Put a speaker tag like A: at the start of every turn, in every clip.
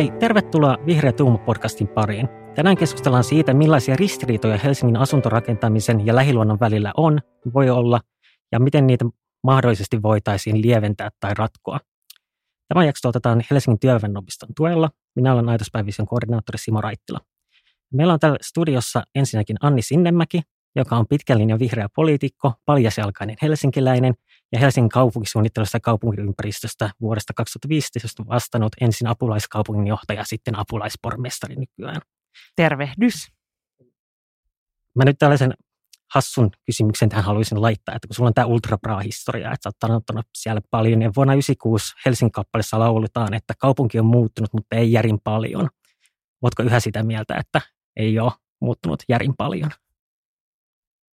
A: Hei, tervetuloa Vihreä Tuuma-podcastin pariin. Tänään keskustellaan siitä, millaisia ristiriitoja Helsingin asuntorakentamisen ja lähiluonnon välillä on, voi olla, ja miten niitä mahdollisesti voitaisiin lieventää tai ratkoa. Tämä jakso otetaan Helsingin työväenopiston tuella. Minä olen Aitospäivisen koordinaattori Simo Raittila. Meillä on täällä studiossa ensinnäkin Anni Sinnemäki, joka on pitkän linjan vihreä poliitikko, paljasjalkainen helsinkiläinen ja Helsingin kaupunkisuunnittelusta ja kaupunkiympäristöstä vuodesta 2015 vastannut ensin apulaiskaupunginjohtaja, sitten apulaispormestari nykyään.
B: Tervehdys.
A: Mä nyt tällaisen hassun kysymyksen tähän haluaisin laittaa, että kun sulla on tämä ultrapraa-historia, että sä oot ottanut siellä paljon, ja vuonna 1996 Helsingin kappaleessa lauletaan, että kaupunki on muuttunut, mutta ei järin paljon. Oletko yhä sitä mieltä, että ei ole muuttunut järin paljon?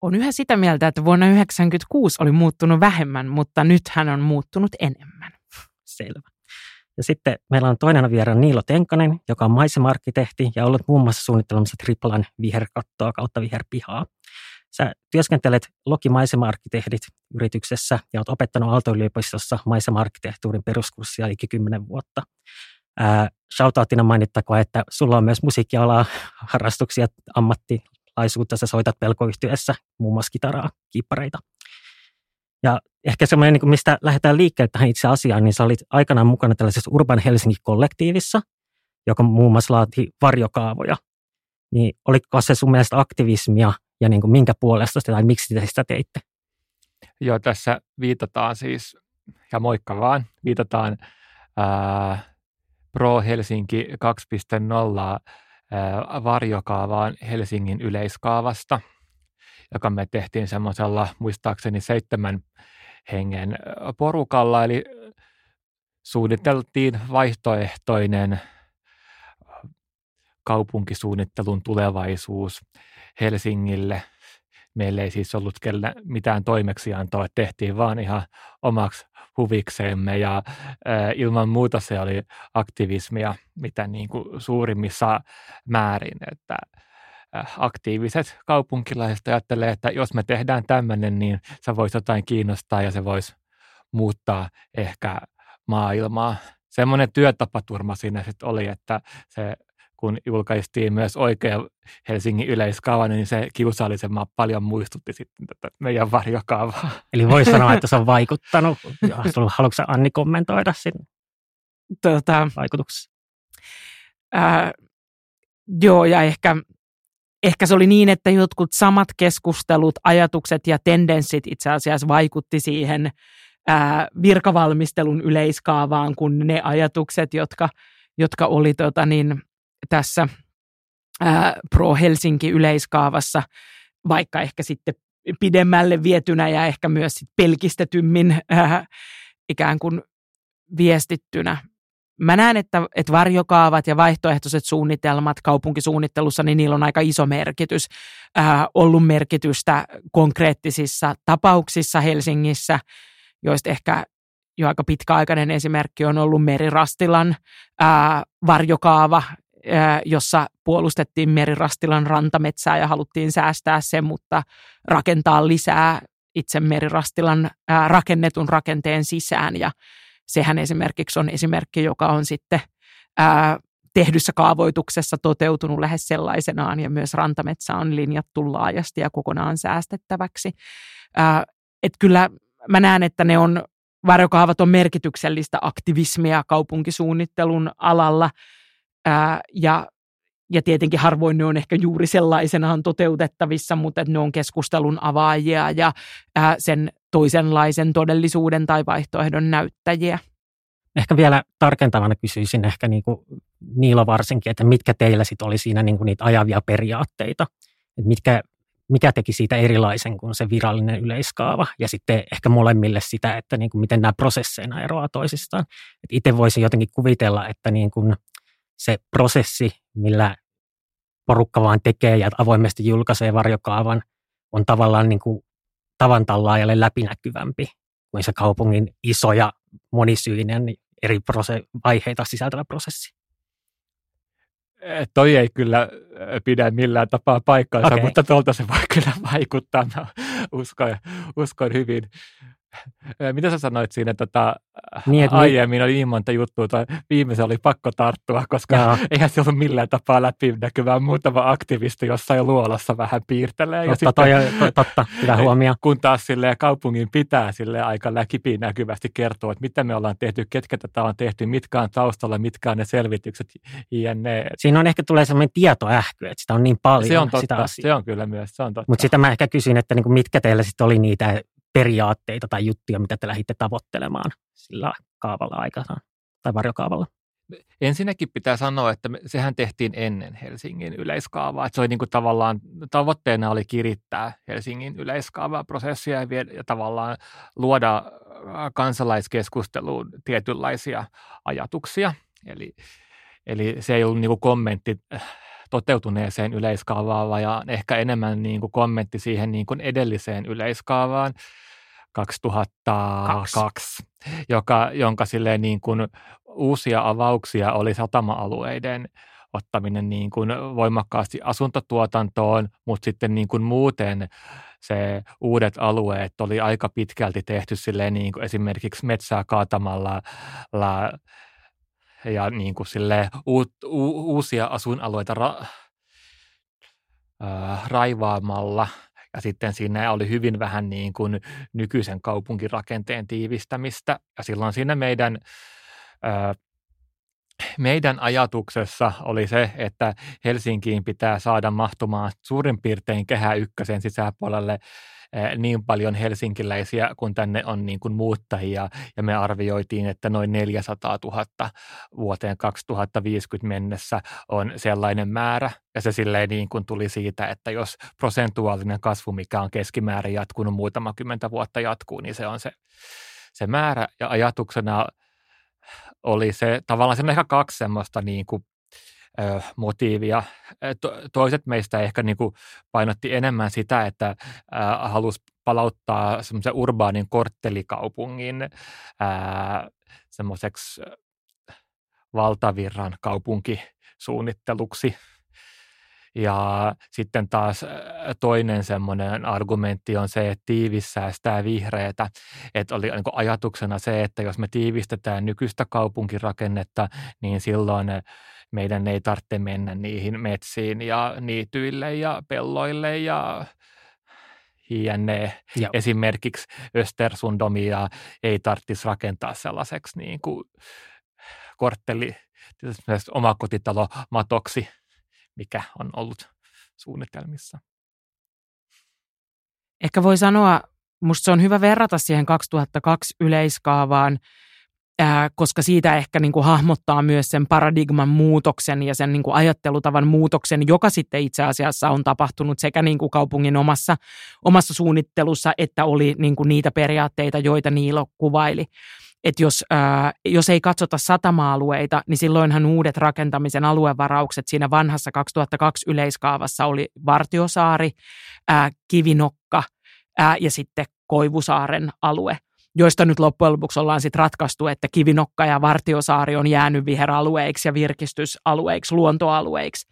B: On yhä sitä mieltä, että vuonna 1996 oli muuttunut vähemmän, mutta nyt hän on muuttunut enemmän.
A: Selvä. Ja sitten meillä on toinen vieraan Niilo Tenkanen, joka on maisemarkkitehti ja ollut muun muassa suunnittelemassa Triplan viherkattoa kautta viherpihaa. Sä työskentelet Loki maisemarkkitehdit yrityksessä ja olet opettanut Aalto-yliopistossa maisemarkkitehtuurin peruskurssia liki 10 vuotta. shoutouttina mainittakoon, että sulla on myös musiikkialaa, harrastuksia, ammatti, laisuutta sä soitat pelkoyhtiössä, muun muassa kitaraa, kiippareita. Ja ehkä semmoinen, niin mistä lähdetään liikkeelle tähän itse asiaan, niin sä olit aikanaan mukana tällaisessa Urban Helsinki-kollektiivissa, joka muun muassa laati varjokaavoja. Niin oliko se sun mielestä aktivismia ja niin kuin minkä puolesta tai miksi te sitä teitte?
C: Joo, tässä viitataan siis, ja moikka vaan, viitataan ää, Pro Helsinki 2.0 varjokaavaan Helsingin yleiskaavasta, joka me tehtiin semmoisella muistaakseni seitsemän hengen porukalla, eli suunniteltiin vaihtoehtoinen kaupunkisuunnittelun tulevaisuus Helsingille. Meillä ei siis ollut mitään toimeksiantoa, tehtiin vaan ihan omaksi huvikseemme ja ilman muuta se oli aktivismia mitä niin kuin suurimmissa määrin, että aktiiviset kaupunkilaiset ajattelee, että jos me tehdään tämmöinen, niin se voisi jotain kiinnostaa ja se voisi muuttaa ehkä maailmaa. Semmoinen työtapaturma siinä sitten oli, että se kun julkaistiin myös oikea Helsingin yleiskaava, niin se kiusallisemman paljon muistutti sitten tätä meidän varjokaavaa.
A: Eli voi sanoa, että se on vaikuttanut. Haluatko Anni kommentoida sen
B: tota,
A: vaikutuksia?
B: Ää, joo, ja ehkä, ehkä se oli niin, että jotkut samat keskustelut, ajatukset ja tendenssit itse asiassa vaikutti siihen ää, virkavalmistelun yleiskaavaan kuin ne ajatukset, jotka, jotka oli tota niin, tässä ää, Pro Helsinki yleiskaavassa, vaikka ehkä sitten pidemmälle vietynä ja ehkä myös sit pelkistetymmin ää, ikään kuin viestittynä. Mä näen, että, että varjokaavat ja vaihtoehtoiset suunnitelmat kaupunkisuunnittelussa, niin niillä on aika iso merkitys, ää, ollut merkitystä konkreettisissa tapauksissa Helsingissä, joista ehkä jo aika pitkäaikainen esimerkki on ollut Merirastilan ää, varjokaava, jossa puolustettiin Merirastilan rantametsää ja haluttiin säästää sen, mutta rakentaa lisää itse Merirastilan rakennetun rakenteen sisään. Ja sehän esimerkiksi on esimerkki, joka on sitten tehdyssä kaavoituksessa toteutunut lähes sellaisenaan ja myös rantametsä on linjattu laajasti ja kokonaan säästettäväksi. Että kyllä mä näen, että ne on, varjokaavat on merkityksellistä aktivismia kaupunkisuunnittelun alalla – Ää, ja, ja tietenkin harvoin ne on ehkä juuri sellaisenaan toteutettavissa, mutta ne on keskustelun avaajia ja ää, sen toisenlaisen todellisuuden tai vaihtoehdon näyttäjiä.
A: Ehkä vielä tarkentavana kysyisin ehkä niin kuin Niilo varsinkin, että mitkä teillä sitten oli siinä niin kuin niitä ajavia periaatteita, että mitkä, mikä teki siitä erilaisen kuin se virallinen yleiskaava ja sitten ehkä molemmille sitä, että niin kuin miten nämä prosesseina eroaa toisistaan. itse voisin jotenkin kuvitella, että niin kuin se prosessi, millä porukka vaan tekee ja avoimesti julkaisee varjokaavan, on tavallaan niin kuin tavan tallaajalle läpinäkyvämpi kuin se kaupungin iso ja monisyinen eri prose- vaiheita sisältävä prosessi.
C: Eh, toi ei kyllä eh, pidä millään tapaa paikkaansa, okay. mutta tuolta se voi kyllä vaikuttaa. Mä uskon, uskon hyvin, Mitä sä sanoit siinä tota,
A: Niin, että
C: aiemmin? Oli niin monta juttua, tai viimeisen oli pakko tarttua, koska
A: Joo.
C: eihän se ollut millään tapaa läpinäkyvää. Muutama aktivisti jossain luolassa vähän piirtelee.
A: Totta, toi, on- to, totta, hyvä huomio.
C: kun taas sille kaupungin pitää sille aika läpinäkyvästi kertoa, että mitä me ollaan tehty, ketkä tätä on tehty, mitkä on taustalla, mitkä on ne selvitykset, jne.
A: Siinä on ehkä tulee sellainen tietoähky, että sitä on niin paljon
C: Se on
A: sitä
C: totta,
A: asiaa.
C: se on kyllä myös, se on totta.
A: Mutta sitä mä ehkä kysyin, että niinku mitkä teillä sitten oli niitä periaatteita tai juttuja, mitä te lähditte tavoittelemaan sillä kaavalla aikanaan tai varjokaavalla.
C: Ensinnäkin pitää sanoa, että sehän tehtiin ennen Helsingin yleiskaavaa. Että se oli niin kuin tavallaan, tavoitteena oli kirittää Helsingin yleiskaavaprosessia ja, vie, ja tavallaan luoda äh, kansalaiskeskusteluun tietynlaisia ajatuksia. Eli, eli se ei ollut niin kuin kommentti äh, toteutuneeseen yleiskaavaan, vaan ehkä enemmän niin kuin kommentti siihen niin kuin edelliseen yleiskaavaan 2002, joka, jonka silleen niin kuin uusia avauksia oli satama-alueiden ottaminen niin kuin voimakkaasti asuntotuotantoon, mutta sitten niin kuin muuten se uudet alueet oli aika pitkälti tehty silleen niin kuin esimerkiksi metsää kaatamalla la, ja niin kuin silleen uut, u, uusia asuinalueita ra, ää, raivaamalla. Ja sitten siinä oli hyvin vähän niin kuin nykyisen kaupunkirakenteen tiivistämistä. Ja silloin siinä meidän ää, meidän ajatuksessa oli se, että Helsinkiin pitää saada mahtumaan suurin piirtein kehä ykkösen sisäpuolelle niin paljon helsinkiläisiä, kun tänne on niin kuin muuttajia, ja me arvioitiin, että noin 400 000 vuoteen 2050 mennessä on sellainen määrä, ja se silleen niin kuin tuli siitä, että jos prosentuaalinen kasvu, mikä on keskimäärin jatkunut muutama kymmentä vuotta jatkuu, niin se on se, se määrä, ja ajatuksena oli se tavallaan se ehkä kaksi semmoista niin kuin, ö, motiivia. To, toiset meistä ehkä niin kuin painotti enemmän sitä, että ö, halusi palauttaa semmoisen urbaanin korttelikaupungin semmoiseksi valtavirran kaupunkisuunnitteluksi. Ja sitten taas toinen semmoinen argumentti on se, että tiivis säästää vihreätä. Että oli niin ajatuksena se, että jos me tiivistetään nykyistä kaupunkirakennetta, niin silloin meidän ei tarvitse mennä niihin metsiin ja niityille ja pelloille ja jne.
A: Joo.
C: Esimerkiksi Östersundomia ei tarvitsisi rakentaa sellaiseksi niin kuin kortteli, omakotitalo matoksi mikä on ollut suunnitelmissa.
B: Ehkä voi sanoa, musta se on hyvä verrata siihen 2002 yleiskaavaan, koska siitä ehkä niin kuin hahmottaa myös sen paradigman muutoksen ja sen niin kuin ajattelutavan muutoksen, joka sitten itse asiassa on tapahtunut sekä niin kuin kaupungin omassa, omassa suunnittelussa, että oli niin kuin niitä periaatteita, joita Niilo kuvaili. Että jos, ää, jos ei katsota satama-alueita, niin silloinhan uudet rakentamisen aluevaraukset siinä vanhassa 2002 yleiskaavassa oli Vartiosaari, ää, Kivinokka ää, ja sitten Koivusaaren alue joista nyt loppujen lopuksi ollaan sitten ratkaistu, että Kivinokka ja Vartiosaari on jäänyt viheralueiksi ja virkistysalueiksi, luontoalueiksi.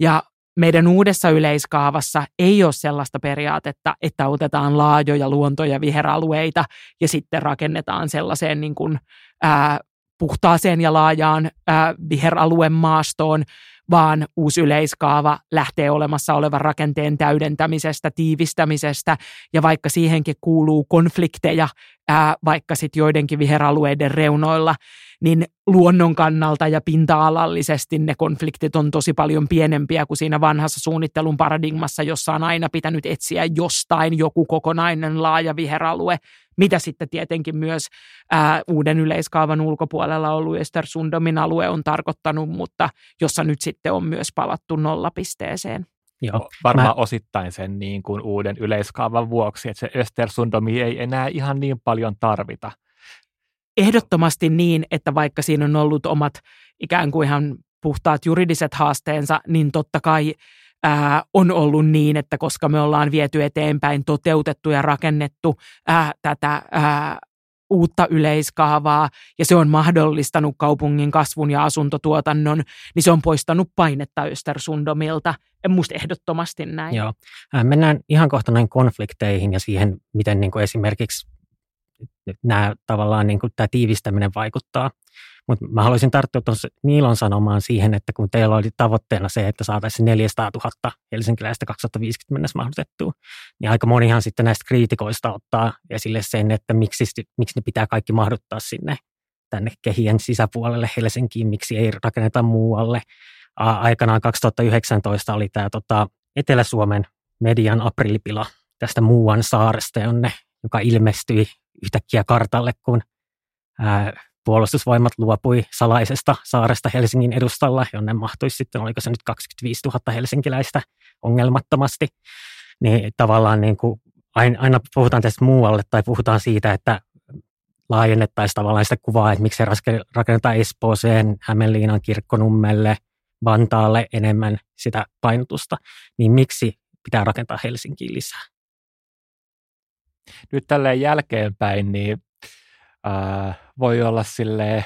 B: Ja meidän uudessa yleiskaavassa ei ole sellaista periaatetta, että otetaan laajoja luonto- ja viheralueita ja sitten rakennetaan sellaiseen niin kuin, ää, puhtaaseen ja laajaan ää, viheralueen maastoon, vaan uusi yleiskaava lähtee olemassa olevan rakenteen täydentämisestä, tiivistämisestä. Ja vaikka siihenkin kuuluu konflikteja, ää, vaikka sitten joidenkin viheralueiden reunoilla, niin luonnon kannalta ja pinta-alallisesti ne konfliktit on tosi paljon pienempiä kuin siinä vanhassa suunnittelun paradigmassa, jossa on aina pitänyt etsiä jostain joku kokonainen laaja viheralue, mitä sitten tietenkin myös ää, uuden yleiskaavan ulkopuolella ollut Östersundomin alue on tarkoittanut, mutta jossa nyt sitten on myös palattu nollapisteeseen.
A: Joo.
C: Varmaan
A: Mä-
C: osittain sen niin kuin uuden yleiskaavan vuoksi, että se Östersundomi ei enää ihan niin paljon tarvita.
B: Ehdottomasti niin, että vaikka siinä on ollut omat ikään kuin ihan puhtaat juridiset haasteensa, niin totta kai ää, on ollut niin, että koska me ollaan viety eteenpäin, toteutettu ja rakennettu ää, tätä ää, uutta yleiskaavaa ja se on mahdollistanut kaupungin kasvun ja asuntotuotannon, niin se on poistanut painetta Östersundomilta. Musta ehdottomasti näin.
A: Joo. Mennään ihan kohta näin konflikteihin ja siihen, miten niin kuin esimerkiksi nämä tavallaan niin kuin tämä tiivistäminen vaikuttaa. Mutta mä haluaisin tarttua tuossa Niilon sanomaan siihen, että kun teillä oli tavoitteena se, että saataisiin 400 000 helsinkiläistä 2050 mennessä mahdotettua, niin aika monihan sitten näistä kriitikoista ottaa esille sen, että miksi, miksi ne pitää kaikki mahduttaa sinne tänne kehien sisäpuolelle Helsinkiin, miksi ei rakenneta muualle. Aikanaan 2019 oli tämä tota, Etelä-Suomen median aprilipila tästä muuan saaresta, jonne, joka ilmestyi yhtäkkiä kartalle, kun ää, puolustusvoimat luopui salaisesta saaresta Helsingin edustalla, jonne mahtuisi sitten, oliko se nyt 25 000 helsinkiläistä ongelmattomasti. Niin tavallaan niin kuin aina puhutaan tästä muualle tai puhutaan siitä, että laajennettaisiin tavallaan sitä kuvaa, että miksi se rakennetaan Espooseen, Hämeenliinan kirkkonummelle, Vantaalle enemmän sitä painotusta, niin miksi pitää rakentaa Helsinkiin lisää?
C: Nyt tälleen jälkeenpäin, niin äh, voi olla sille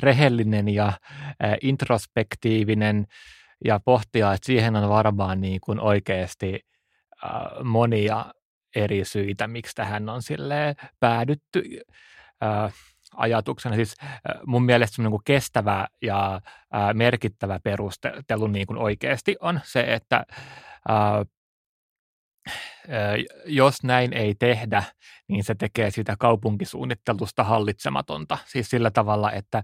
C: rehellinen ja äh, introspektiivinen ja pohtia, että siihen on varmaan niin kuin oikeasti äh, monia eri syitä, miksi tähän on sille päädytty äh, ajatuksena. Siis äh, mun mielestä niin kuin kestävä ja äh, merkittävä perustelu niin kuin oikeasti on se, että äh, jos näin ei tehdä, niin se tekee sitä kaupunkisuunnittelusta hallitsematonta. Siis sillä tavalla, että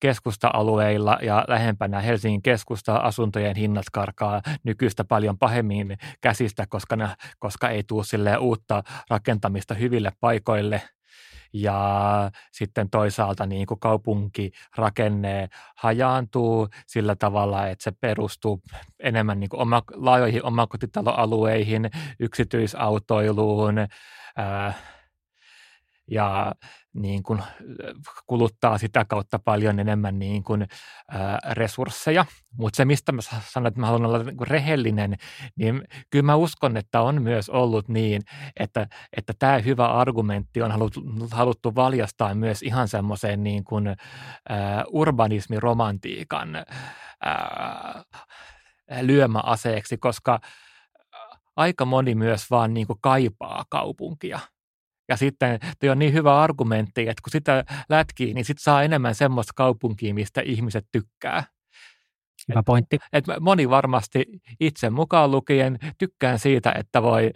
C: keskusta-alueilla ja lähempänä Helsingin keskusta asuntojen hinnat karkaa nykyistä paljon pahemmin käsistä, koska, ne, koska ei tule uutta rakentamista hyville paikoille – ja sitten toisaalta niin kuin kaupunkirakenne hajaantuu sillä tavalla, että se perustuu enemmän niin kuin oma, laajoihin omakotitaloalueihin, yksityisautoiluun, ää, ja niin kuin kuluttaa sitä kautta paljon enemmän niin kuin, ää, resursseja. Mutta se, mistä mä sanon, että mä haluan olla niin kuin rehellinen, niin kyllä mä uskon, että on myös ollut niin, että, että tämä hyvä argumentti on haluttu, haluttu valjastaa myös ihan semmoiseen niin kuin, ää, urbanismiromantiikan ää, lyömäaseeksi, koska aika moni myös vaan niin kuin kaipaa kaupunkia – ja sitten tuo on niin hyvä argumentti, että kun sitä lätkii, niin sitten saa enemmän semmoista kaupunkia, mistä ihmiset tykkää.
A: Hyvä pointti.
C: Et, et moni varmasti itse mukaan lukien tykkään siitä, että voi,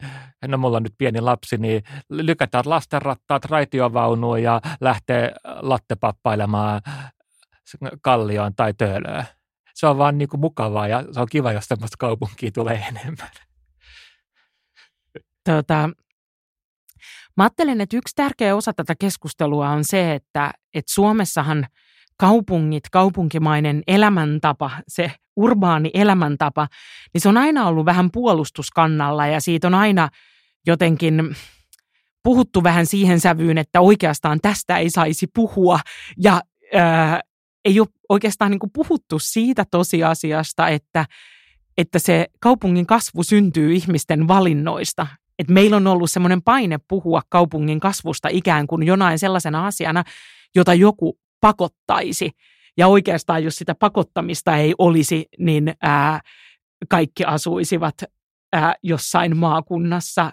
C: no mulla on nyt pieni lapsi, niin lykätään lastenrattaat raitiovaunuun ja lähtee lattepappailemaan kallioon tai töölöön. Se on vaan niin kuin mukavaa ja se on kiva, jos semmoista kaupunkia tulee enemmän.
B: Tota, Mä ajattelen, että yksi tärkeä osa tätä keskustelua on se, että, että Suomessahan kaupungit, kaupunkimainen elämäntapa, se urbaani elämäntapa, niin se on aina ollut vähän puolustuskannalla ja siitä on aina jotenkin puhuttu vähän siihen sävyyn, että oikeastaan tästä ei saisi puhua ja ää, ei ole oikeastaan niin puhuttu siitä tosiasiasta, että, että se kaupungin kasvu syntyy ihmisten valinnoista että meillä on ollut semmoinen paine puhua kaupungin kasvusta ikään kuin jonain sellaisena asiana, jota joku pakottaisi. Ja oikeastaan, jos sitä pakottamista ei olisi, niin ää, kaikki asuisivat ää, jossain maakunnassa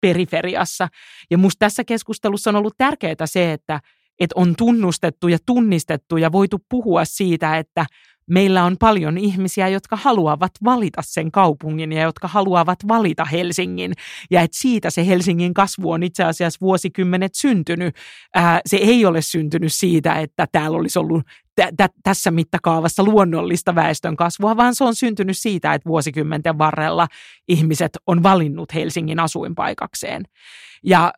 B: periferiassa. Ja minusta tässä keskustelussa on ollut tärkeää se, että, että on tunnustettu ja tunnistettu ja voitu puhua siitä, että meillä on paljon ihmisiä, jotka haluavat valita sen kaupungin ja jotka haluavat valita Helsingin. Ja että siitä se Helsingin kasvu on itse asiassa vuosikymmenet syntynyt. Ää, se ei ole syntynyt siitä, että täällä olisi ollut tä- tä- tässä mittakaavassa luonnollista väestön kasvua, vaan se on syntynyt siitä, että vuosikymmenten varrella ihmiset on valinnut Helsingin asuinpaikakseen. Ja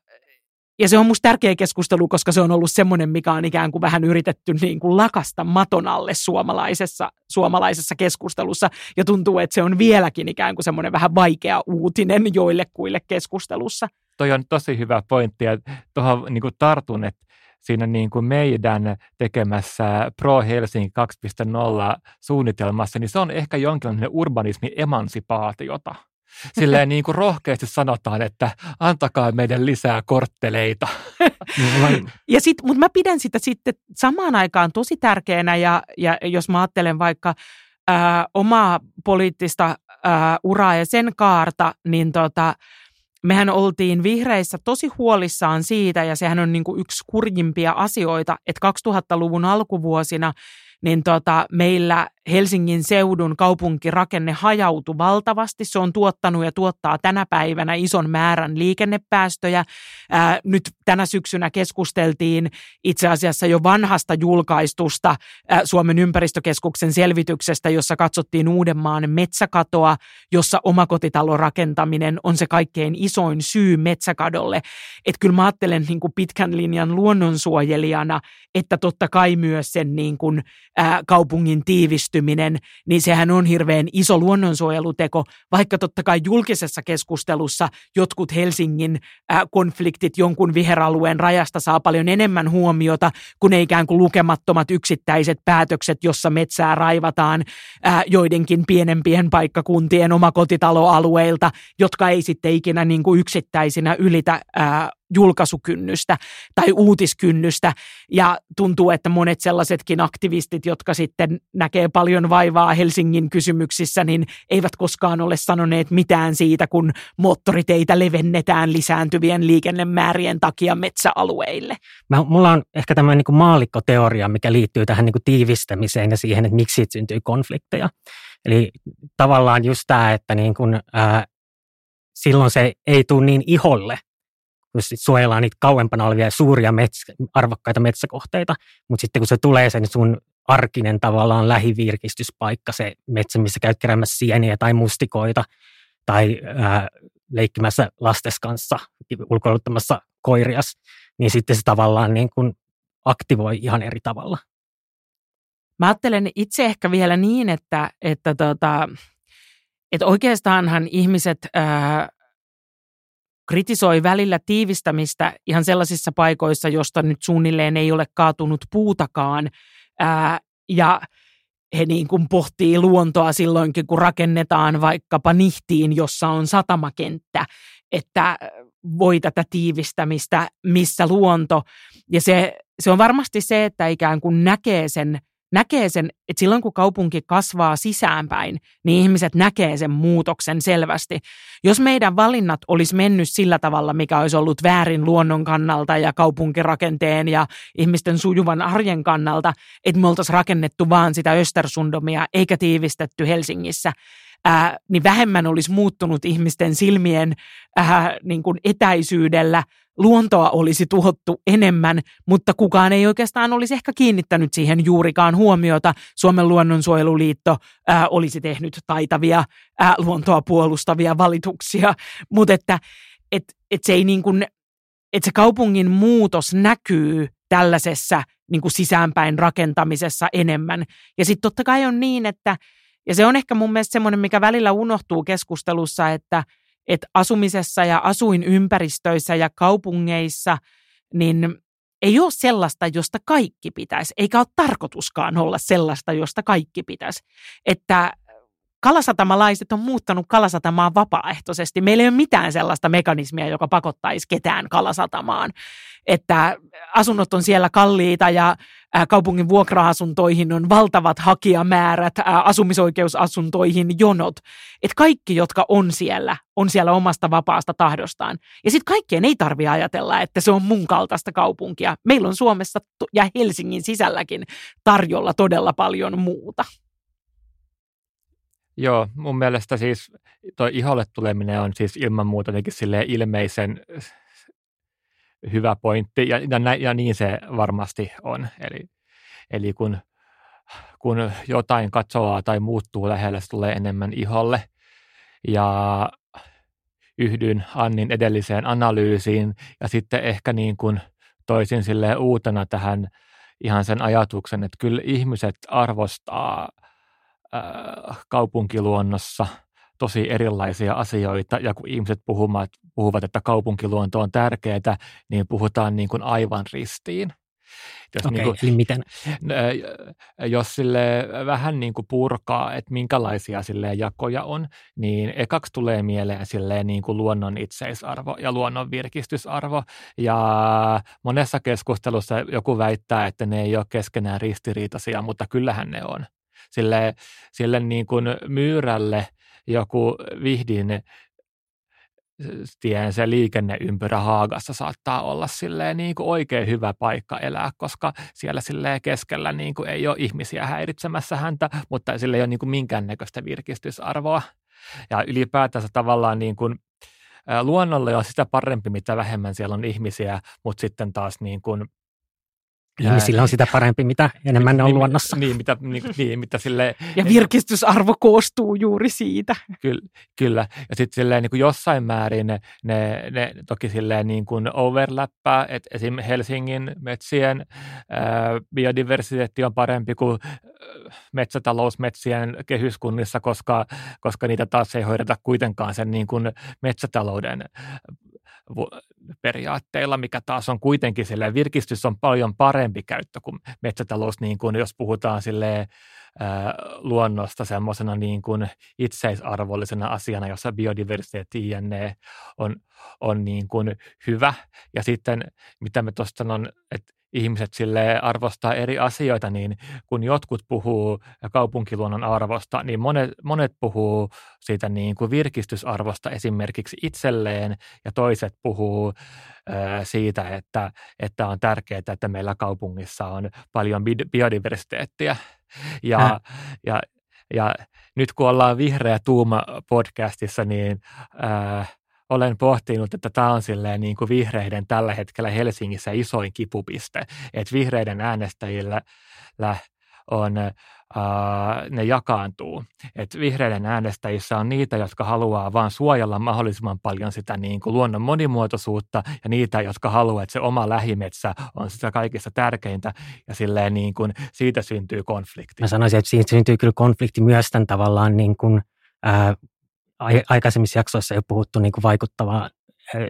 B: ja se on musta tärkeä keskustelu, koska se on ollut semmoinen, mikä on ikään kuin vähän yritetty niin kuin lakasta maton alle suomalaisessa, suomalaisessa keskustelussa. Ja tuntuu, että se on vieläkin ikään kuin semmoinen vähän vaikea uutinen joillekuille keskustelussa.
C: Toi on tosi hyvä pointti ja tuohon niin kuin tartun, että siinä niin kuin meidän tekemässä Pro Helsinki 2.0 suunnitelmassa, niin se on ehkä jonkinlainen urbanismi emansipaatiota – silleen niin kuin rohkeasti sanotaan, että antakaa meidän lisää kortteleita.
B: ja sit, mutta mä pidän sitä sitten samaan aikaan tosi tärkeänä ja, ja jos mä ajattelen vaikka ää, omaa poliittista ää, uraa ja sen kaarta, niin tota, mehän oltiin vihreissä tosi huolissaan siitä, ja sehän on niin kuin yksi kurjimpia asioita, että 2000-luvun alkuvuosina niin tota, meillä Helsingin seudun kaupunkirakenne hajautui valtavasti. Se on tuottanut ja tuottaa tänä päivänä ison määrän liikennepäästöjä. Ää, nyt tänä syksynä keskusteltiin itse asiassa jo vanhasta julkaistusta ää, Suomen ympäristökeskuksen selvityksestä, jossa katsottiin Uudenmaan metsäkatoa, jossa omakotitalon rakentaminen on se kaikkein isoin syy metsäkadolle. Että kyllä mä ajattelen niin kuin pitkän linjan luonnonsuojelijana, että totta kai myös sen niin kuin, ää, kaupungin tiivistyminen keskittyminen, niin sehän on hirveän iso luonnonsuojeluteko, vaikka totta kai julkisessa keskustelussa jotkut Helsingin äh, konfliktit jonkun viheralueen rajasta saa paljon enemmän huomiota kuin ikään kuin lukemattomat yksittäiset päätökset, jossa metsää raivataan äh, joidenkin pienempien paikkakuntien omakotitaloalueilta, jotka ei sitten ikinä niin kuin yksittäisinä ylitä äh, julkaisukynnystä tai uutiskynnystä. Ja tuntuu, että monet sellaisetkin aktivistit, jotka sitten näkee paljon vaivaa Helsingin kysymyksissä, niin eivät koskaan ole sanoneet mitään siitä, kun moottoriteitä levennetään lisääntyvien liikennemäärien takia metsäalueille.
A: Mä, mulla on ehkä tämmöinen niin maallikkoteoria, mikä liittyy tähän niin kuin tiivistämiseen ja siihen, että miksi siitä syntyy konflikteja. Eli tavallaan just tämä, että niin kuin, ää, silloin se ei tule niin iholle kun suojellaan niitä kauempana olevia suuria metsä, arvokkaita metsäkohteita, mutta sitten kun se tulee sen sun arkinen tavallaan lähivirkistyspaikka, se metsä, missä käyt keräämässä sieniä tai mustikoita tai ää, leikkimässä lastes kanssa, ulkoiluttamassa koirias, niin sitten se tavallaan niin kuin aktivoi ihan eri tavalla.
B: Mä ajattelen itse ehkä vielä niin, että, että, tota, että oikeastaanhan ihmiset ää, kritisoi välillä tiivistämistä ihan sellaisissa paikoissa, josta nyt suunnilleen ei ole kaatunut puutakaan. Ää, ja he niin kuin pohtii luontoa silloinkin, kun rakennetaan vaikkapa Nihtiin, jossa on satamakenttä, että voi tätä tiivistämistä, missä luonto. Ja se, se on varmasti se, että ikään kuin näkee sen näkee sen, että silloin kun kaupunki kasvaa sisäänpäin, niin ihmiset näkee sen muutoksen selvästi. Jos meidän valinnat olisi mennyt sillä tavalla, mikä olisi ollut väärin luonnon kannalta ja kaupunkirakenteen ja ihmisten sujuvan arjen kannalta, että me oltaisiin rakennettu vaan sitä Östersundomia eikä tiivistetty Helsingissä, ää, niin vähemmän olisi muuttunut ihmisten silmien ää, niin kuin etäisyydellä luontoa olisi tuhottu enemmän, mutta kukaan ei oikeastaan olisi ehkä kiinnittänyt siihen juurikaan huomiota. Suomen luonnonsuojeluliitto ää, olisi tehnyt taitavia ää, luontoa puolustavia valituksia, mutta että et, et se ei niin kuin, että se kaupungin muutos näkyy tällaisessa niin kuin sisäänpäin rakentamisessa enemmän. Ja sitten totta kai on niin, että, ja se on ehkä mun mielestä semmoinen, mikä välillä unohtuu keskustelussa, että – että asumisessa ja asuinympäristöissä ja kaupungeissa, niin ei ole sellaista, josta kaikki pitäisi, eikä ole tarkoituskaan olla sellaista, josta kaikki pitäisi. Että kalasatamalaiset on muuttanut kalasatamaan vapaaehtoisesti. Meillä ei ole mitään sellaista mekanismia, joka pakottaisi ketään kalasatamaan. Että asunnot on siellä kalliita ja kaupungin vuokra-asuntoihin on valtavat hakijamäärät, asumisoikeusasuntoihin jonot. Että kaikki, jotka on siellä, on siellä omasta vapaasta tahdostaan. Ja sitten kaikkien ei tarvitse ajatella, että se on mun kaltaista kaupunkia. Meillä on Suomessa ja Helsingin sisälläkin tarjolla todella paljon muuta.
C: Joo, mun mielestä siis toi iholle tuleminen on siis ilman muuta jotenkin ilmeisen hyvä pointti, ja, ja, ja niin se varmasti on. Eli, eli kun, kun jotain katsoaa tai muuttuu lähellä, se tulee enemmän iholle. Ja yhdyn Annin edelliseen analyysiin, ja sitten ehkä niin kuin toisin sille uutena tähän ihan sen ajatuksen, että kyllä ihmiset arvostaa – äh, kaupunkiluonnossa tosi erilaisia asioita, ja kun ihmiset puhuvat, puhuvat, että kaupunkiluonto on tärkeää, niin puhutaan niin kuin aivan ristiin.
A: Jos, okay, niin kuin, eli miten?
C: jos sille vähän niin kuin purkaa, että minkälaisia sille jakoja on, niin ekaksi tulee mieleen silleen niin kuin luonnon itseisarvo ja luonnon virkistysarvo. Ja monessa keskustelussa joku väittää, että ne ei ole keskenään ristiriitaisia, mutta kyllähän ne on sille, sille niin kuin myyrälle joku vihdin tien se liikenneympyrä Haagassa saattaa olla silleen niin kuin oikein hyvä paikka elää, koska siellä silleen keskellä niin kuin ei ole ihmisiä häiritsemässä häntä, mutta sillä ei ole niin kuin minkäännäköistä virkistysarvoa. Ja ylipäätänsä tavallaan niin kuin, luonnolle on sitä parempi, mitä vähemmän siellä on ihmisiä, mutta sitten taas niin kuin
A: Ihmisillä on sitä parempi, mitä enemmän ne on
C: niin,
A: luonnossa.
C: Niin, mitä, niin, niin, mitä sille,
B: ja virkistysarvo koostuu juuri siitä.
C: Kyllä, kyllä. ja sitten silleen niin kuin jossain määrin ne, ne, ne toki silleen niin kuin overlappaa, että esim. Helsingin metsien ää, biodiversiteetti on parempi kuin metsätalousmetsien kehyskunnissa, koska, koska niitä taas ei hoideta kuitenkaan sen niin kuin metsätalouden periaatteilla, mikä taas on kuitenkin silleen, virkistys on paljon parempi käyttö kuin metsätalous, niin kuin jos puhutaan silleen, ää, luonnosta semmoisena niin kuin itseisarvollisena asiana, jossa biodiversiteetti on, on niin kuin hyvä. Ja sitten, mitä me tuosta sanon, että ihmiset sille arvostaa eri asioita, niin kun jotkut puhuu kaupunkiluonnon arvosta, niin monet, monet puhuu siitä niin kuin virkistysarvosta esimerkiksi itselleen ja toiset puhuu siitä, että, että on tärkeää, että meillä kaupungissa on paljon biodiversiteettiä. Ja, ja, ja nyt kun ollaan Vihreä Tuuma podcastissa, niin äh, olen pohtinut, että tämä on silleen niin kuin vihreiden tällä hetkellä Helsingissä isoin kipupiste, että vihreiden äänestäjillä on, uh, ne jakaantuu. Et vihreiden äänestäjissä on niitä, jotka haluaa vain suojella mahdollisimman paljon sitä niin kuin luonnon monimuotoisuutta ja niitä, jotka haluaa, että se oma lähimetsä on sitä kaikista tärkeintä ja silleen niin kuin siitä syntyy konflikti.
A: Mä sanoisin, että siitä syntyy kyllä konflikti myös tämän tavallaan niin kuin, ää, aikaisemmissa jaksoissa jo puhuttu niin kuin vaikuttavaa,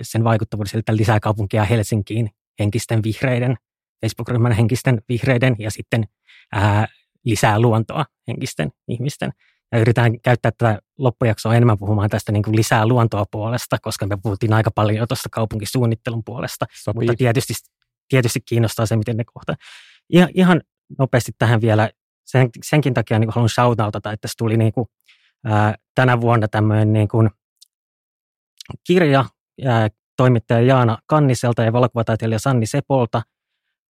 A: sen vaikuttavuudesta lisää kaupunkia Helsinkiin henkisten vihreiden, Facebook-ryhmän henkisten vihreiden ja sitten ää, lisää luontoa henkisten ihmisten. Ja yritetään käyttää tätä loppujaksoa enemmän puhumaan tästä niin kuin lisää luontoa puolesta, koska me puhuttiin aika paljon tuosta kaupunkisuunnittelun puolesta. Sopii. Mutta tietysti, tietysti kiinnostaa se, miten ne kohta. Ihan, ihan nopeasti tähän vielä, sen, senkin takia niin haluan shoutoutata, että tässä tuli niin kuin ää, tänä vuonna tämmöinen niin kuin kirja ää, toimittaja Jaana Kanniselta ja valokuvataiteilija Sanni Sepolta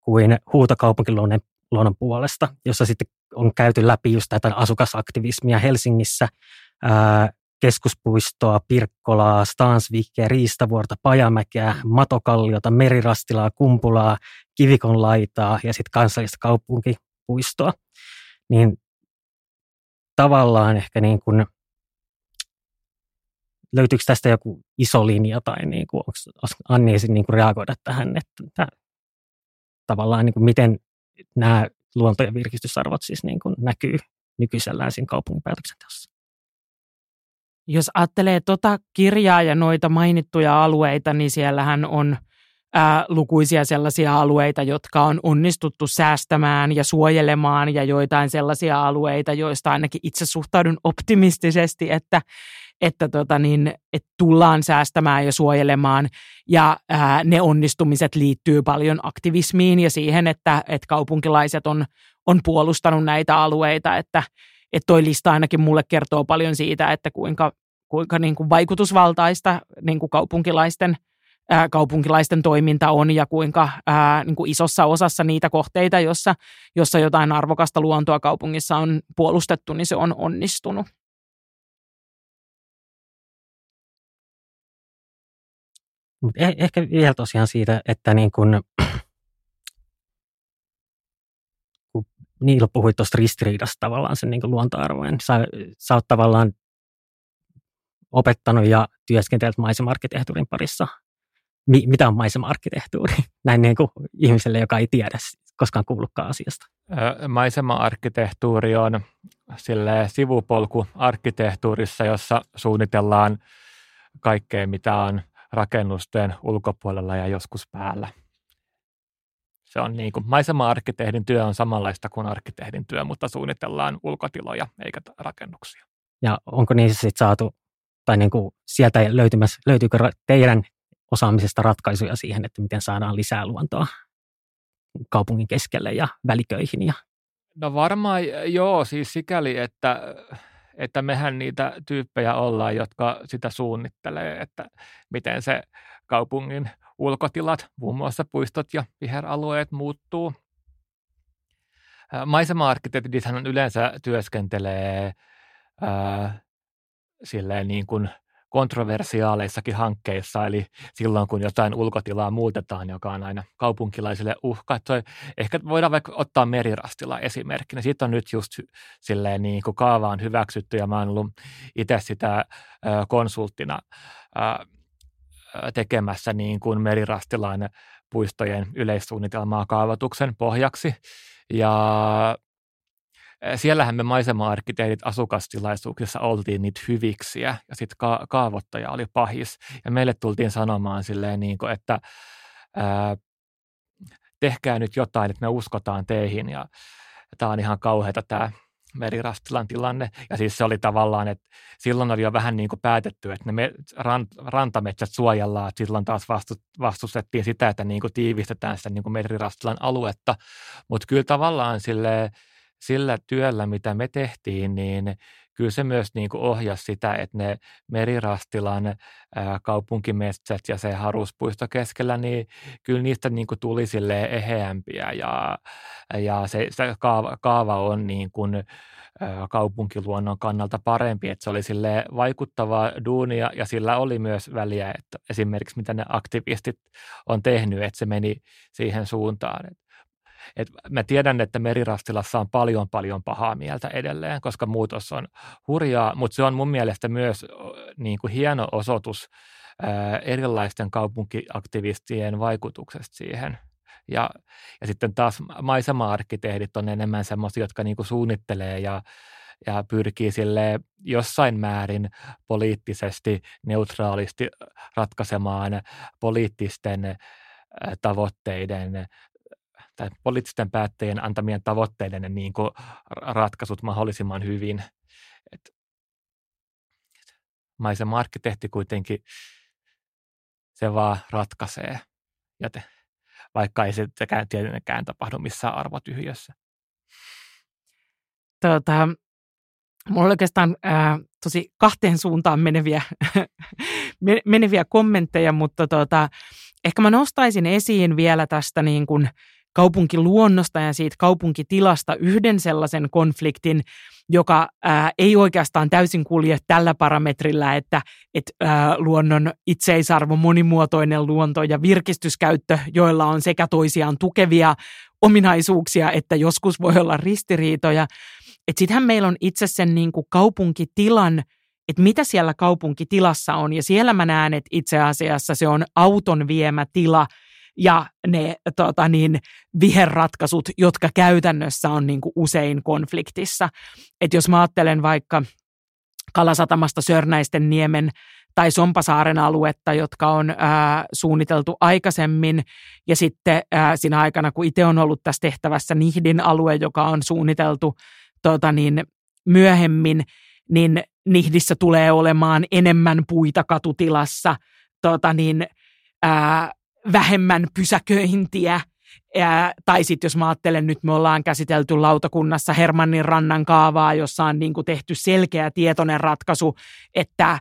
A: kuin huutokaupunkiluonnon luonnon puolesta, jossa sitten on käyty läpi just tätä asukasaktivismia Helsingissä, ää, keskuspuistoa, Pirkkolaa, Stansvikkiä, Riistavuorta, Pajamäkeä, Matokalliota, Merirastilaa, Kumpulaa, Kivikonlaitaa ja sitten kansallista kaupunkipuistoa. Niin tavallaan ehkä niin kuin, löytyykö tästä joku iso linja tai niin kuin, onko Anni niin kuin reagoida tähän, että, että tavallaan niin kuin miten nämä luonto- ja virkistysarvot siis niin kuin näkyy nykyisellään siinä kaupungin päätöksenteossa?
B: Jos ajattelee tuota kirjaa ja noita mainittuja alueita, niin siellähän on – ää, lukuisia sellaisia alueita, jotka on onnistuttu säästämään ja suojelemaan ja joitain sellaisia alueita, joista ainakin itse suhtaudun optimistisesti, että, että, tota niin, että tullaan säästämään ja suojelemaan. Ja ää, ne onnistumiset liittyy paljon aktivismiin ja siihen, että, että kaupunkilaiset on, on puolustanut näitä alueita, että, että toi lista ainakin mulle kertoo paljon siitä, että kuinka, kuinka niin kuin vaikutusvaltaista niin kuin kaupunkilaisten – kaupunkilaisten toiminta on ja kuinka ää, niin kuin isossa osassa niitä kohteita, jossa, jossa jotain arvokasta luontoa kaupungissa on puolustettu, niin se on onnistunut.
A: Mut eh- ehkä vielä tosiaan siitä, että niin kun, kun Niilo puhui tuosta ristiriidasta tavallaan sen niin luontoarvojen, sä, sä oot tavallaan opettanut ja työskentelet maisemarkkitehtuurin parissa mi, mitä on maisema-arkkitehtuuri, näin niin kuin ihmiselle, joka ei tiedä koskaan kuullutkaan asiasta.
C: Maisema-arkkitehtuuri on sille sivupolku arkkitehtuurissa, jossa suunnitellaan kaikkea, mitä on rakennusten ulkopuolella ja joskus päällä. Se on niin kuin, maisema-arkkitehdin työ on samanlaista kuin arkkitehdin työ, mutta suunnitellaan ulkotiloja eikä rakennuksia.
A: Ja onko niissä sitten saatu, tai niin kuin sieltä löytymässä, löytyykö teidän osaamisesta ratkaisuja siihen, että miten saadaan lisää luontoa kaupungin keskelle ja väliköihin. Ja...
C: No varmaan joo, siis sikäli, että, että mehän niitä tyyppejä ollaan, jotka sitä suunnittelee, että miten se kaupungin ulkotilat, muun muassa puistot ja viheralueet muuttuu. Maisema-arkkitektithan yleensä työskentelee ää, silleen niin kuin kontroversiaaleissakin hankkeissa, eli silloin kun jotain ulkotilaa muutetaan, joka on aina kaupunkilaisille uhka. Toi, ehkä voidaan vaikka ottaa merirastila esimerkkinä. Siitä on nyt just silleen niin kuin kaava on hyväksytty ja mä oon ollut itse sitä konsulttina tekemässä niin kuin merirastilan puistojen yleissuunnitelmaa kaavoituksen pohjaksi. Ja siellähän me maisema-arkkitehdit asukastilaisuuksissa oltiin niitä hyviksiä ja sitten ka- kaavoittaja oli pahis. Ja meille tultiin sanomaan silleen, niin kuin, että ää, tehkää nyt jotain, että me uskotaan teihin ja tämä on ihan kauheata tämä merirastilan tilanne. Ja siis se oli tavallaan, että silloin oli jo vähän niin kuin päätetty, että ne me, rant, rantametsät suojellaan, silloin taas vastu, vastustettiin sitä, että niin kuin tiivistetään sitä niin kuin merirastilan aluetta. Mutta kyllä tavallaan sille sillä työllä, mitä me tehtiin, niin kyllä se myös niin kuin ohjasi sitä, että ne Merirastilan ää, kaupunkimetsät ja se haruspuisto keskellä, niin kyllä niistä niin kuin tuli sille eheämpiä ja, ja se, se kaava, kaava on niin kuin, kaupunkiluonnon kannalta parempi, että se oli sille vaikuttavaa duunia ja sillä oli myös väliä, että esimerkiksi mitä ne aktivistit on tehnyt, että se meni siihen suuntaan. Että et mä tiedän, että merirastilassa on paljon paljon pahaa mieltä edelleen, koska muutos on hurjaa, mutta se on mun mielestä myös niin kuin hieno osoitus erilaisten kaupunkiaktivistien vaikutuksesta siihen. Ja, ja sitten taas maisema-arkkitehdit on enemmän semmoisia, jotka niin kuin suunnittelee ja, ja pyrkii sille jossain määrin poliittisesti neutraalisti ratkaisemaan poliittisten tavoitteiden tai poliittisten päättäjien antamien tavoitteiden niin kuin ratkaisut mahdollisimman hyvin. Et maisema arkkitehti kuitenkin se vaan ratkaisee, ja te, vaikka ei se tietenkään tapahdu missään arvotyhjössä.
B: Tota, mulla on oikeastaan ää, tosi kahteen suuntaan meneviä, meneviä kommentteja, mutta tota, ehkä mä nostaisin esiin vielä tästä niin kuin kaupunkiluonnosta ja siitä kaupunkitilasta yhden sellaisen konfliktin, joka ää, ei oikeastaan täysin kulje tällä parametrillä, että et, ää, luonnon itseisarvo, monimuotoinen luonto ja virkistyskäyttö, joilla on sekä toisiaan tukevia ominaisuuksia, että joskus voi olla ristiriitoja. Sittenhän meillä on itse sen niin kuin kaupunkitilan että mitä siellä kaupunkitilassa on. Ja siellä mä näen, että itse asiassa se on auton viemä tila – ja ne tota niin, viherratkaisut, jotka käytännössä on niin kuin usein konfliktissa. Et jos mä ajattelen vaikka Kalasatamasta Sörnäisten niemen tai Sompasaaren aluetta, jotka on ää, suunniteltu aikaisemmin. Ja sitten ää, siinä aikana, kun itse on ollut tässä tehtävässä Nihdin alue, joka on suunniteltu tota niin, myöhemmin, niin Nihdissä tulee olemaan enemmän puita katutilassa. Tota niin, ää, vähemmän pysäköintiä. Ja, tai sitten jos mä ajattelen, nyt me ollaan käsitelty lautakunnassa Hermannin rannan kaavaa, jossa on niin tehty selkeä tietoinen ratkaisu, että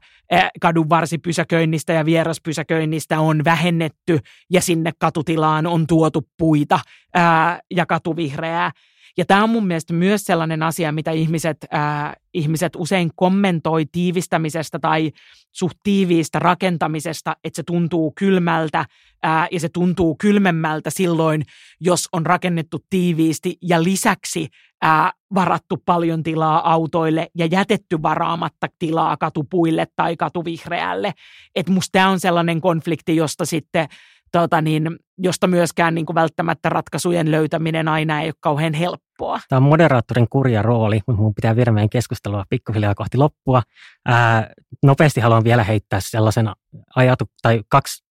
B: kadunvarsipysäköinnistä ja vieraspysäköinnistä on vähennetty ja sinne katutilaan on tuotu puita ää, ja katuvihreää. Ja tämä on mun mielestä myös sellainen asia, mitä ihmiset, ää, ihmiset usein kommentoi tiivistämisestä tai suht tiiviistä rakentamisesta, että se tuntuu kylmältä ää, ja se tuntuu kylmemmältä silloin, jos on rakennettu tiiviisti ja lisäksi ää, varattu paljon tilaa autoille ja jätetty varaamatta tilaa katupuille tai katuvihreälle. Että musta tämä on sellainen konflikti, josta sitten tota niin, josta myöskään niin kuin välttämättä ratkaisujen löytäminen aina ei ole kauhean helppoa.
A: Tämä on moderaattorin kurja rooli, mutta minun pitää viedä meidän keskustelua pikkuhiljaa kohti loppua. Ää, nopeasti haluan vielä heittää sellaisen ajatu, tai kaksi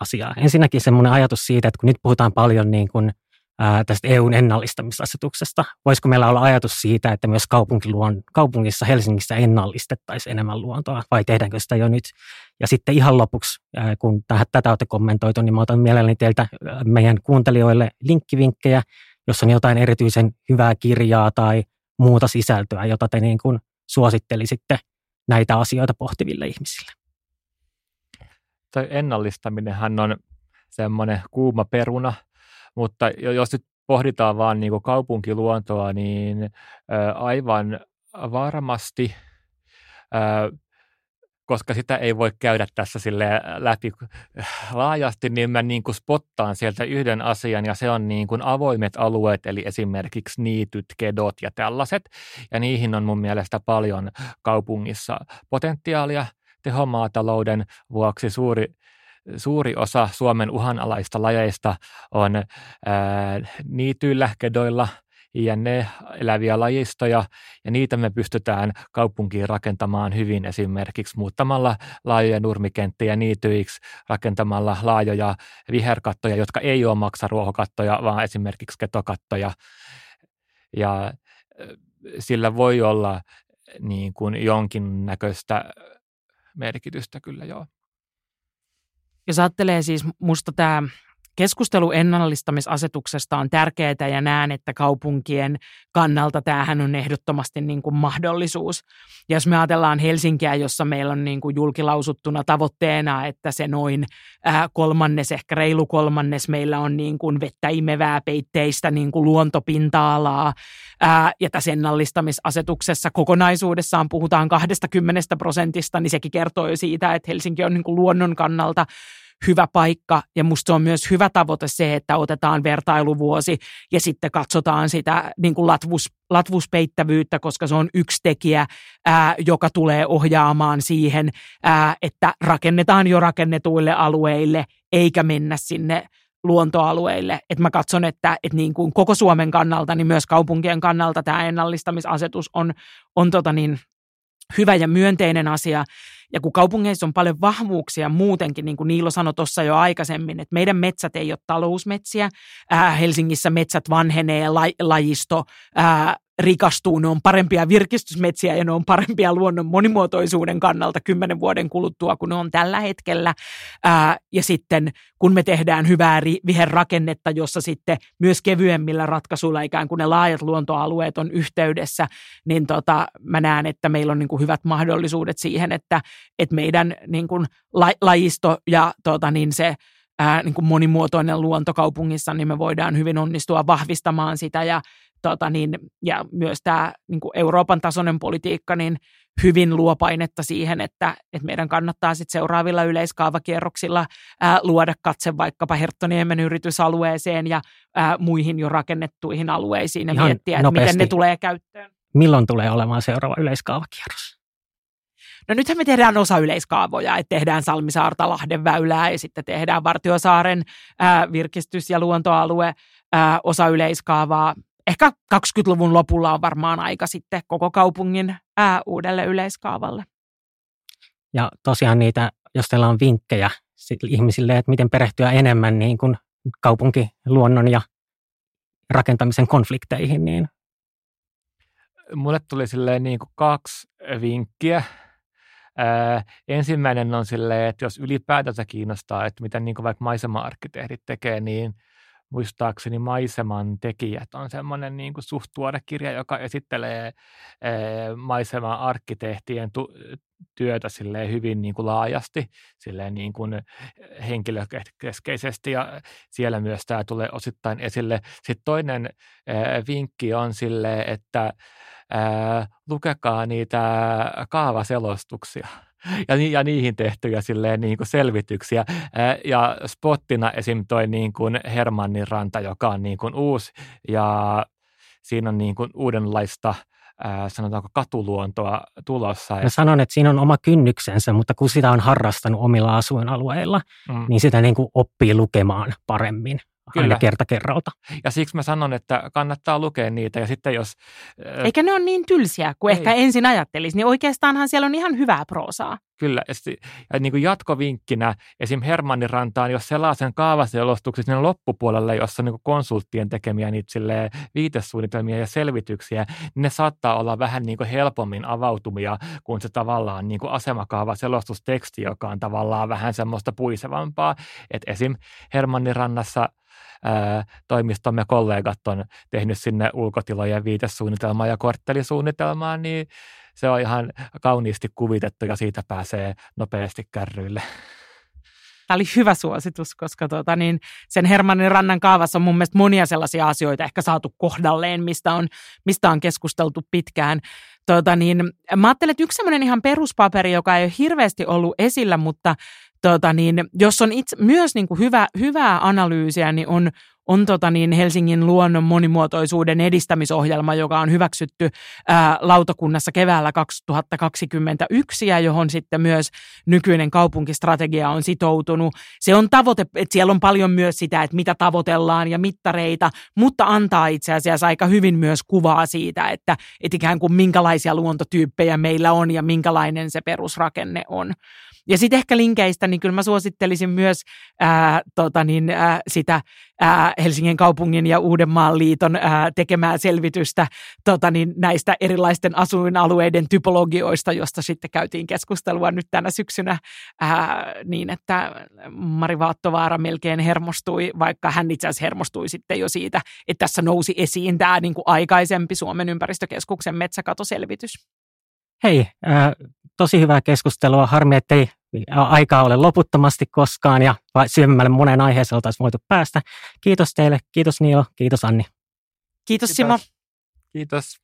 A: asiaa. Ensinnäkin semmoinen ajatus siitä, että kun nyt puhutaan paljon niin kuin tästä EUn ennallistamisasetuksesta. Voisiko meillä olla ajatus siitä, että myös kaupungissa Helsingissä ennallistettaisiin enemmän luontoa, vai tehdäänkö sitä jo nyt? Ja sitten ihan lopuksi, kun tätä olette kommentoitu, niin mä otan mielelläni teiltä meidän kuuntelijoille linkkivinkkejä, jos on jotain erityisen hyvää kirjaa tai muuta sisältöä, jota te niin kuin suosittelisitte näitä asioita pohtiville ihmisille?
C: Toi ennallistaminenhan on semmoinen kuuma peruna, mutta jos nyt pohditaan vaan niin kuin kaupunkiluontoa, niin aivan varmasti koska sitä ei voi käydä tässä sille läpi laajasti, niin mä niin kuin spottaan sieltä yhden asian ja se on niin kuin avoimet alueet, eli esimerkiksi niityt, kedot ja tällaiset. Ja niihin on mun mielestä paljon kaupungissa potentiaalia tehomaatalouden vuoksi suuri suuri osa Suomen uhanalaista lajeista on niityillä, kedoilla – ne eläviä lajistoja, ja niitä me pystytään kaupunkiin rakentamaan hyvin esimerkiksi muuttamalla laajoja nurmikenttiä niityiksi, rakentamalla laajoja viherkattoja, jotka ei ole maksaruohokattoja, vaan esimerkiksi ketokattoja. Ja sillä voi olla niin kuin jonkinnäköistä merkitystä kyllä joo.
B: Jos ajattelee siis, musta tämä Keskustelu ennallistamisasetuksesta on tärkeää ja näen, että kaupunkien kannalta tämähän on ehdottomasti niin kuin mahdollisuus. Ja jos me ajatellaan Helsinkiä, jossa meillä on niin kuin julkilausuttuna tavoitteena, että se noin ää, kolmannes, ehkä reilu kolmannes meillä on niin kuin vettä imevää peitteistä niin kuin luontopinta-alaa. Ää, ja tässä ennallistamisasetuksessa kokonaisuudessaan puhutaan 20 prosentista, niin sekin kertoo jo siitä, että Helsinki on niin kuin luonnon kannalta hyvä paikka ja musta on myös hyvä tavoite se, että otetaan vertailuvuosi ja sitten katsotaan sitä niin kuin latvus, latvuspeittävyyttä, koska se on yksi tekijä, ää, joka tulee ohjaamaan siihen, ää, että rakennetaan jo rakennetuille alueille eikä mennä sinne luontoalueille. Et mä katson, että, että niin kuin koko Suomen kannalta, niin myös kaupunkien kannalta tämä ennallistamisasetus on, on tota niin, hyvä ja myönteinen asia. Ja kun kaupungeissa on paljon vahvuuksia muutenkin, niin kuin Niilo sanoi tuossa jo aikaisemmin, että meidän metsät ei ole talousmetsiä. Ää, Helsingissä metsät vanhenee, la, lajisto ää, rikastuu, ne on parempia virkistysmetsiä ja ne on parempia luonnon monimuotoisuuden kannalta kymmenen vuoden kuluttua kuin ne on tällä hetkellä. Ja sitten kun me tehdään hyvää viherrakennetta, jossa sitten myös kevyemmillä ratkaisuilla ikään kuin ne laajat luontoalueet on yhteydessä, niin tota, mä näen, että meillä on niin kuin hyvät mahdollisuudet siihen, että, että meidän niin kuin lajisto ja tota, niin se ää, niin kuin monimuotoinen luonto kaupungissa, niin me voidaan hyvin onnistua vahvistamaan sitä ja tota niin, ja myös tämä niin Euroopan tasoinen politiikka niin hyvin luo painetta siihen, että, että meidän kannattaa sit seuraavilla yleiskaavakierroksilla ää, luoda katse vaikkapa Herttoniemen yritysalueeseen ja ää, muihin jo rakennettuihin alueisiin ja Ihan miettiä, että miten ne tulee käyttöön.
A: Milloin tulee olemaan seuraava yleiskaavakierros?
B: No nythän me tehdään osa yleiskaavoja, että tehdään Salmisaarta Lahden väylää ja sitten tehdään Vartiosaaren ää, virkistys- ja luontoalue ää, osa yleiskaavaa ehkä 20-luvun lopulla on varmaan aika sitten koko kaupungin ää, uudelle yleiskaavalle.
A: Ja tosiaan niitä, jos teillä on vinkkejä ihmisille, että miten perehtyä enemmän niin kuin kaupunkiluonnon ja rakentamisen konflikteihin, niin
C: Mulle tuli silleen niin kuin kaksi vinkkiä. Ää, ensimmäinen on silleen, että jos ylipäätänsä kiinnostaa, että miten niin kuin vaikka maisema-arkkitehdit tekee, niin – muistaakseni Maiseman tekijät on semmoinen niin kuin suht tuore kirja, joka esittelee eh, maisema-arkkitehtien tu- työtä silleen hyvin niin kuin laajasti, silleen niin kuin henkilökeskeisesti ja siellä myös tämä tulee osittain esille. Sitten toinen eh, vinkki on sille, että ää, lukekaa niitä kaavaselostuksia ja, ja niihin tehtyjä silleen niin kuin selvityksiä. Ja spottina esim. toi niin kuin Hermannin ranta, joka on niin kuin uusi ja siinä on niin kuin uudenlaista sanotaanko katuluontoa tulossa.
A: Mä sanon, että siinä on oma kynnyksensä, mutta kun sitä on harrastanut omilla asuinalueilla, mm. niin sitä niin kuin oppii lukemaan paremmin. Kyllä. aina kerta kerralta.
C: Ja siksi mä sanon, että kannattaa lukea niitä ja sitten jos...
B: Eikä ne ole niin tylsiä kuin ei. ehkä ensin ajattelisi, niin oikeastaanhan siellä on ihan hyvää proosaa.
C: Kyllä, ja, niin kuin jatkovinkkinä esim. Hermannin rantaan, jos sellaisen kaavaselostuksen sinne loppupuolelle, jossa on niin konsulttien tekemiä niitä viitesuunnitelmia ja selvityksiä, niin ne saattaa olla vähän niin kuin helpommin avautumia kuin se tavallaan niin kuin asemakaavaselostusteksti, joka on tavallaan vähän semmoista puisevampaa. Että esim. Hermannin rannassa toimistomme kollegat on tehnyt sinne ulkotilojen viitesuunnitelmaa ja korttelisuunnitelmaa, niin se on ihan kauniisti kuvitettu ja siitä pääsee nopeasti kärryille.
B: Tämä oli hyvä suositus, koska tuota, niin sen Hermannin rannan kaavassa on mun mielestä monia sellaisia asioita ehkä saatu kohdalleen, mistä on, mistä on keskusteltu pitkään. Tuota, niin, mä ajattelen, että yksi sellainen ihan peruspaperi, joka ei ole hirveästi ollut esillä, mutta tuota, niin, jos on itse, myös niin kuin hyvä, hyvää analyysiä, niin on on tota niin Helsingin luonnon monimuotoisuuden edistämisohjelma, joka on hyväksytty ää, lautakunnassa keväällä 2021 ja johon sitten myös nykyinen kaupunkistrategia on sitoutunut. Se on tavoite, että siellä on paljon myös sitä, että mitä tavoitellaan ja mittareita, mutta antaa itse asiassa aika hyvin myös kuvaa siitä, että, että ikään kuin minkälaisia luontotyyppejä meillä on ja minkälainen se perusrakenne on. Ja sitten ehkä linkeistä, niin kyllä mä suosittelisin myös ää, tota niin, ää, sitä ää, Helsingin kaupungin ja Uudenmaan liiton ää, tekemää selvitystä tota niin, näistä erilaisten asuinalueiden typologioista, josta sitten käytiin keskustelua nyt tänä syksynä ää, niin, että Mari Vaattovaara melkein hermostui, vaikka hän itse asiassa hermostui sitten jo siitä, että tässä nousi esiin tämä niin kuin aikaisempi Suomen ympäristökeskuksen metsäkatoselvitys.
A: Hei, äh, tosi hyvää keskustelua. Harmi, ettei aikaa ole loputtomasti koskaan ja syömälle monen aiheeseen oltaisiin voitu päästä. Kiitos teille, kiitos Niilo, kiitos Anni.
B: Kiitos, kiitos. Simo.
C: Kiitos.